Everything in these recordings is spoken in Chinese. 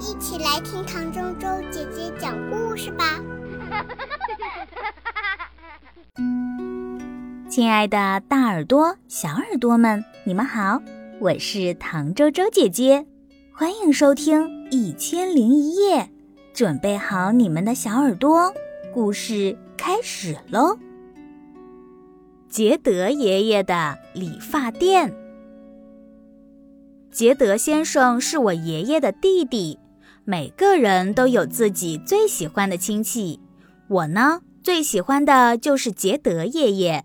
一起来听唐周周姐姐讲故事吧。亲爱的，大耳朵、小耳朵们，你们好，我是唐周周姐姐，欢迎收听《一千零一夜》，准备好你们的小耳朵，故事开始喽。杰德爷爷的理发店。杰德先生是我爷爷的弟弟。每个人都有自己最喜欢的亲戚，我呢最喜欢的就是杰德爷爷。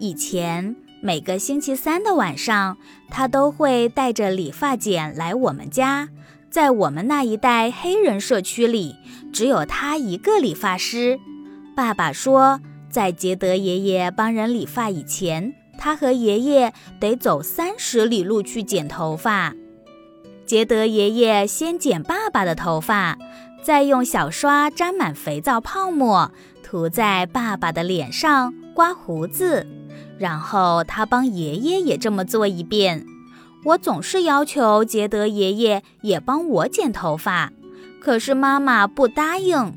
以前每个星期三的晚上，他都会带着理发剪来我们家。在我们那一带黑人社区里，只有他一个理发师。爸爸说，在杰德爷爷帮人理发以前。他和爷爷得走三十里路去剪头发。杰德爷爷先剪爸爸的头发，再用小刷沾满肥皂泡沫，涂在爸爸的脸上刮胡子，然后他帮爷爷也这么做一遍。我总是要求杰德爷爷也帮我剪头发，可是妈妈不答应。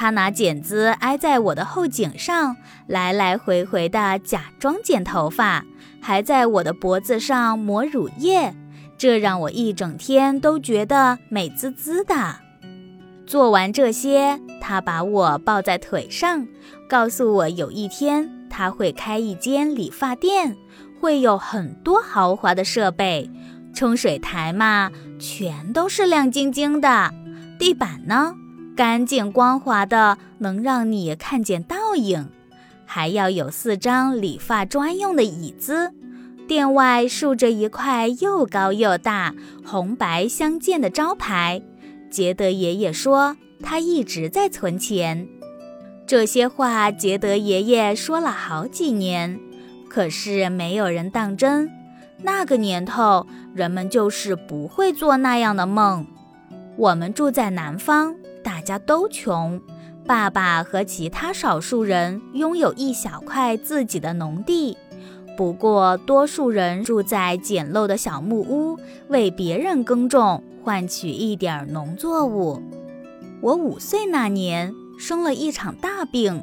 他拿剪子挨在我的后颈上，来来回回地假装剪头发，还在我的脖子上抹乳液，这让我一整天都觉得美滋滋的。做完这些，他把我抱在腿上，告诉我有一天他会开一间理发店，会有很多豪华的设备，冲水台嘛，全都是亮晶晶的，地板呢？干净光滑的，能让你看见倒影，还要有四张理发专用的椅子。店外竖着一块又高又大、红白相间的招牌。杰德爷爷说，他一直在存钱。这些话，杰德爷爷说了好几年，可是没有人当真。那个年头，人们就是不会做那样的梦。我们住在南方。大家都穷，爸爸和其他少数人拥有一小块自己的农地，不过多数人住在简陋的小木屋，为别人耕种，换取一点农作物。我五岁那年生了一场大病，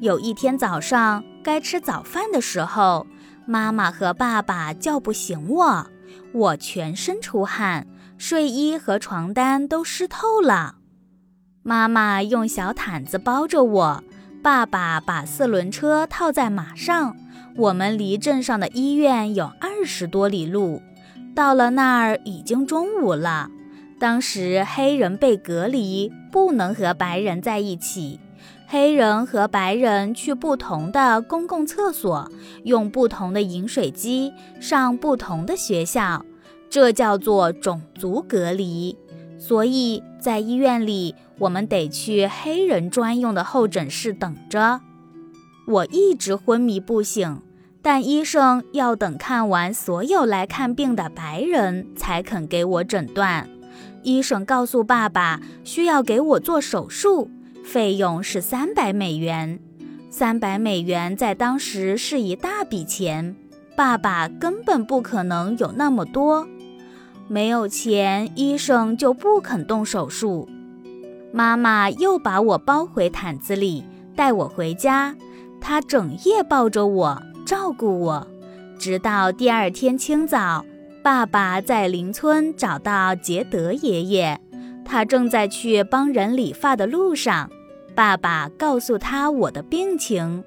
有一天早上该吃早饭的时候，妈妈和爸爸叫不醒我，我全身出汗，睡衣和床单都湿透了。妈妈用小毯子包着我，爸爸把四轮车套在马上。我们离镇上的医院有二十多里路。到了那儿已经中午了。当时黑人被隔离，不能和白人在一起。黑人和白人去不同的公共厕所，用不同的饮水机，上不同的学校，这叫做种族隔离。所以在医院里，我们得去黑人专用的候诊室等着。我一直昏迷不醒，但医生要等看完所有来看病的白人才肯给我诊断。医生告诉爸爸，需要给我做手术，费用是三百美元。三百美元在当时是一大笔钱，爸爸根本不可能有那么多。没有钱，医生就不肯动手术。妈妈又把我包回毯子里，带我回家。她整夜抱着我，照顾我，直到第二天清早，爸爸在邻村找到杰德爷爷，他正在去帮人理发的路上。爸爸告诉他我的病情。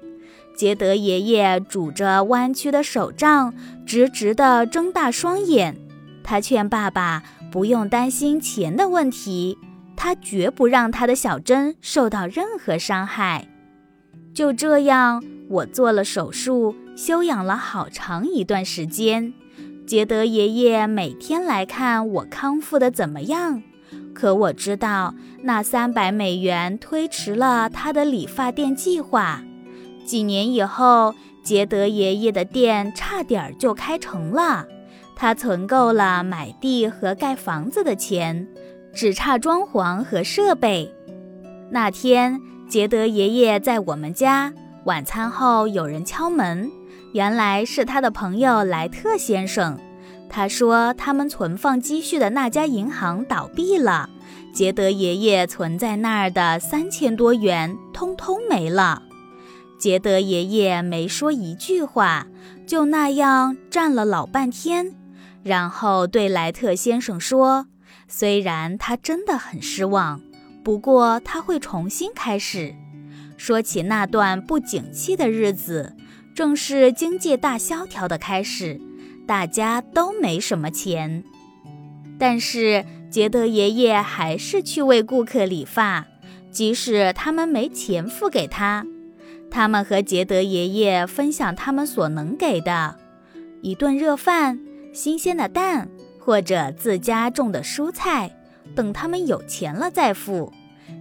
杰德爷爷拄着弯曲的手杖，直直地睁大双眼。他劝爸爸不用担心钱的问题，他绝不让他的小珍受到任何伤害。就这样，我做了手术，休养了好长一段时间。杰德爷爷每天来看我康复的怎么样，可我知道那三百美元推迟了他的理发店计划。几年以后，杰德爷爷的店差点就开成了。他存够了买地和盖房子的钱，只差装潢和设备。那天，杰德爷爷在我们家晚餐后，有人敲门，原来是他的朋友莱特先生。他说，他们存放积蓄的那家银行倒闭了，杰德爷爷存在那儿的三千多元通通没了。杰德爷爷没说一句话，就那样站了老半天，然后对莱特先生说：“虽然他真的很失望，不过他会重新开始。”说起那段不景气的日子，正是经济大萧条的开始，大家都没什么钱。但是杰德爷爷还是去为顾客理发，即使他们没钱付给他。他们和杰德爷爷分享他们所能给的：一顿热饭、新鲜的蛋，或者自家种的蔬菜。等他们有钱了再付。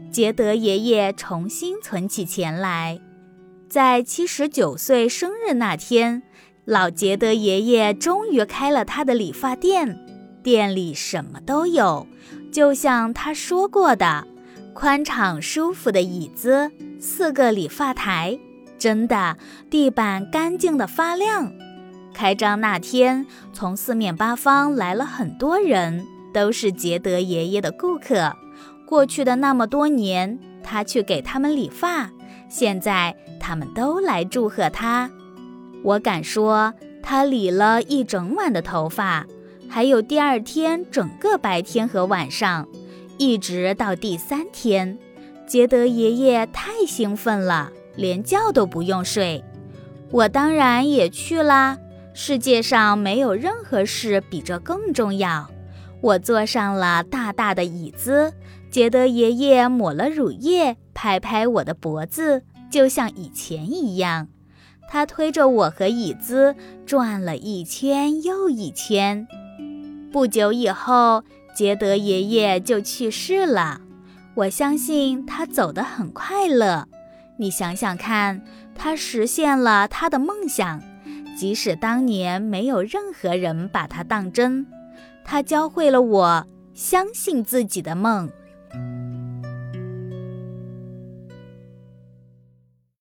杰德爷爷重新存起钱来，在七十九岁生日那天，老杰德爷爷终于开了他的理发店。店里什么都有，就像他说过的，宽敞舒服的椅子，四个理发台，真的地板干净的发亮。开张那天，从四面八方来了很多人，都是杰德爷爷的顾客。过去的那么多年，他去给他们理发，现在他们都来祝贺他。我敢说，他理了一整晚的头发。还有第二天整个白天和晚上，一直到第三天，杰德爷爷太兴奋了，连觉都不用睡。我当然也去啦。世界上没有任何事比这更重要。我坐上了大大的椅子，杰德爷爷抹了乳液，拍拍我的脖子，就像以前一样。他推着我和椅子转了一圈又一圈。不久以后，杰德爷爷就去世了。我相信他走得很快乐。你想想看，他实现了他的梦想，即使当年没有任何人把它当真。它教会了我相信自己的梦。